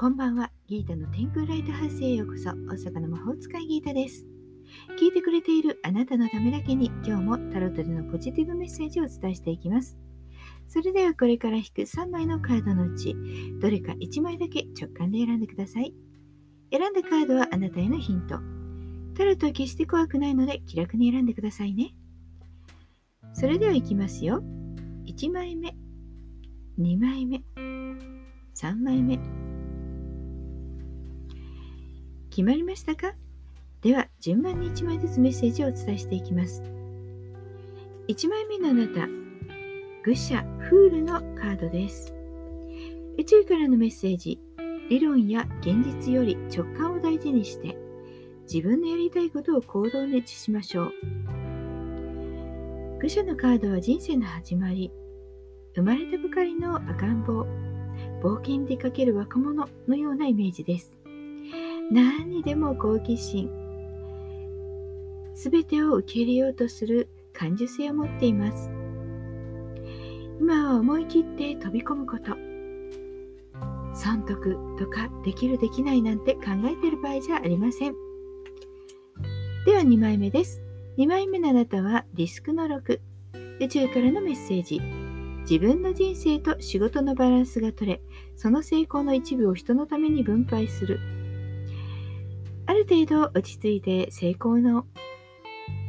こんばんは。ギータの天空ライトハウスへようこそ。大阪の魔法使いギータです。聞いてくれているあなたのためだけに今日もタロットでのポジティブメッセージをお伝えしていきます。それではこれから引く3枚のカードのうち、どれか1枚だけ直感で選んでください。選んだカードはあなたへのヒント。タロットは決して怖くないので気楽に選んでくださいね。それではいきますよ。1枚目、2枚目、3枚目。決まりましたか？では順番に1枚ずつメッセージをお伝えしていきます。1枚目のあなた、愚者フールのカードです。宇宙からのメッセージ、理論や現実より直感を大事にして自分のやりたいことを行動に移しましょう。愚者のカードは人生の始まり、生まれたばかりの赤ん坊、冒険でかける若者のようなイメージです。何にでも好奇心。すべてを受け入れようとする感受性を持っています。今は思い切って飛び込むこと。損得とかできるできないなんて考えてる場合じゃありません。では2枚目です。2枚目のあなたはリスクの6宇宙からのメッセージ。自分の人生と仕事のバランスが取れその成功の一部を人のために分配する。ある程度落ち着いて成功の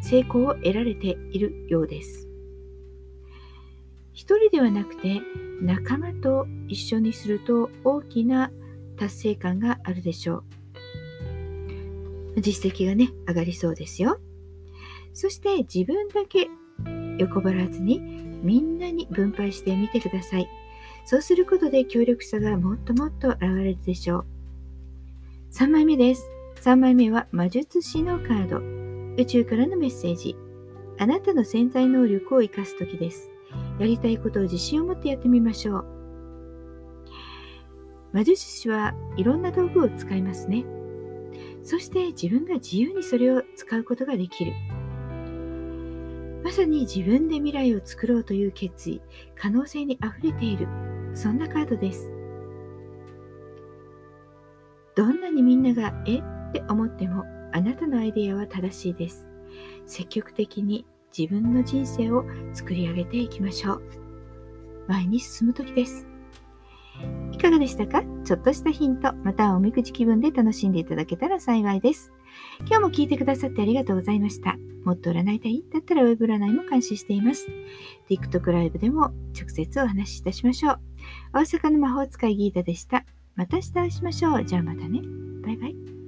成功を得られているようです。一人ではなくて仲間と一緒にすると大きな達成感があるでしょう。実績がね、上がりそうですよ。そして自分だけ横ばらずにみんなに分配してみてください。そうすることで協力さがもっともっと現れるでしょう。3枚目です。3枚目は魔術師のカード。宇宙からのメッセージ。あなたの潜在能力を生かす時です。やりたいことを自信を持ってやってみましょう。魔術師はいろんな道具を使いますね。そして自分が自由にそれを使うことができる。まさに自分で未来を作ろうという決意、可能性にあふれている、そんなカードです。どんなにみんなが、えって思ってもあなたのアイデアは正しいです。積極的に自分の人生を作り上げていきましょう。前に進む時です。いかがでしたか？ちょっとしたヒント、またはおみくじ気分で楽しんでいただけたら幸いです。今日も聞いてくださってありがとうございました。もっと占いたいだったらウェブ占いも監視しています。TikTok ライブでも直接お話しいたしましょう。大阪の魔法使いギータでした。また明日会いしましょう。じゃあまたね。バイバイ。